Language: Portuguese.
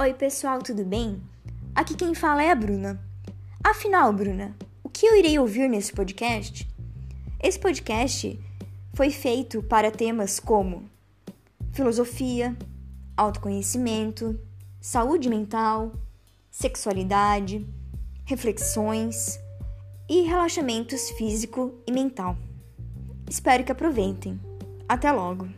Oi, pessoal, tudo bem? Aqui quem fala é a Bruna. Afinal, Bruna, o que eu irei ouvir nesse podcast? Esse podcast foi feito para temas como filosofia, autoconhecimento, saúde mental, sexualidade, reflexões e relaxamentos físico e mental. Espero que aproveitem. Até logo!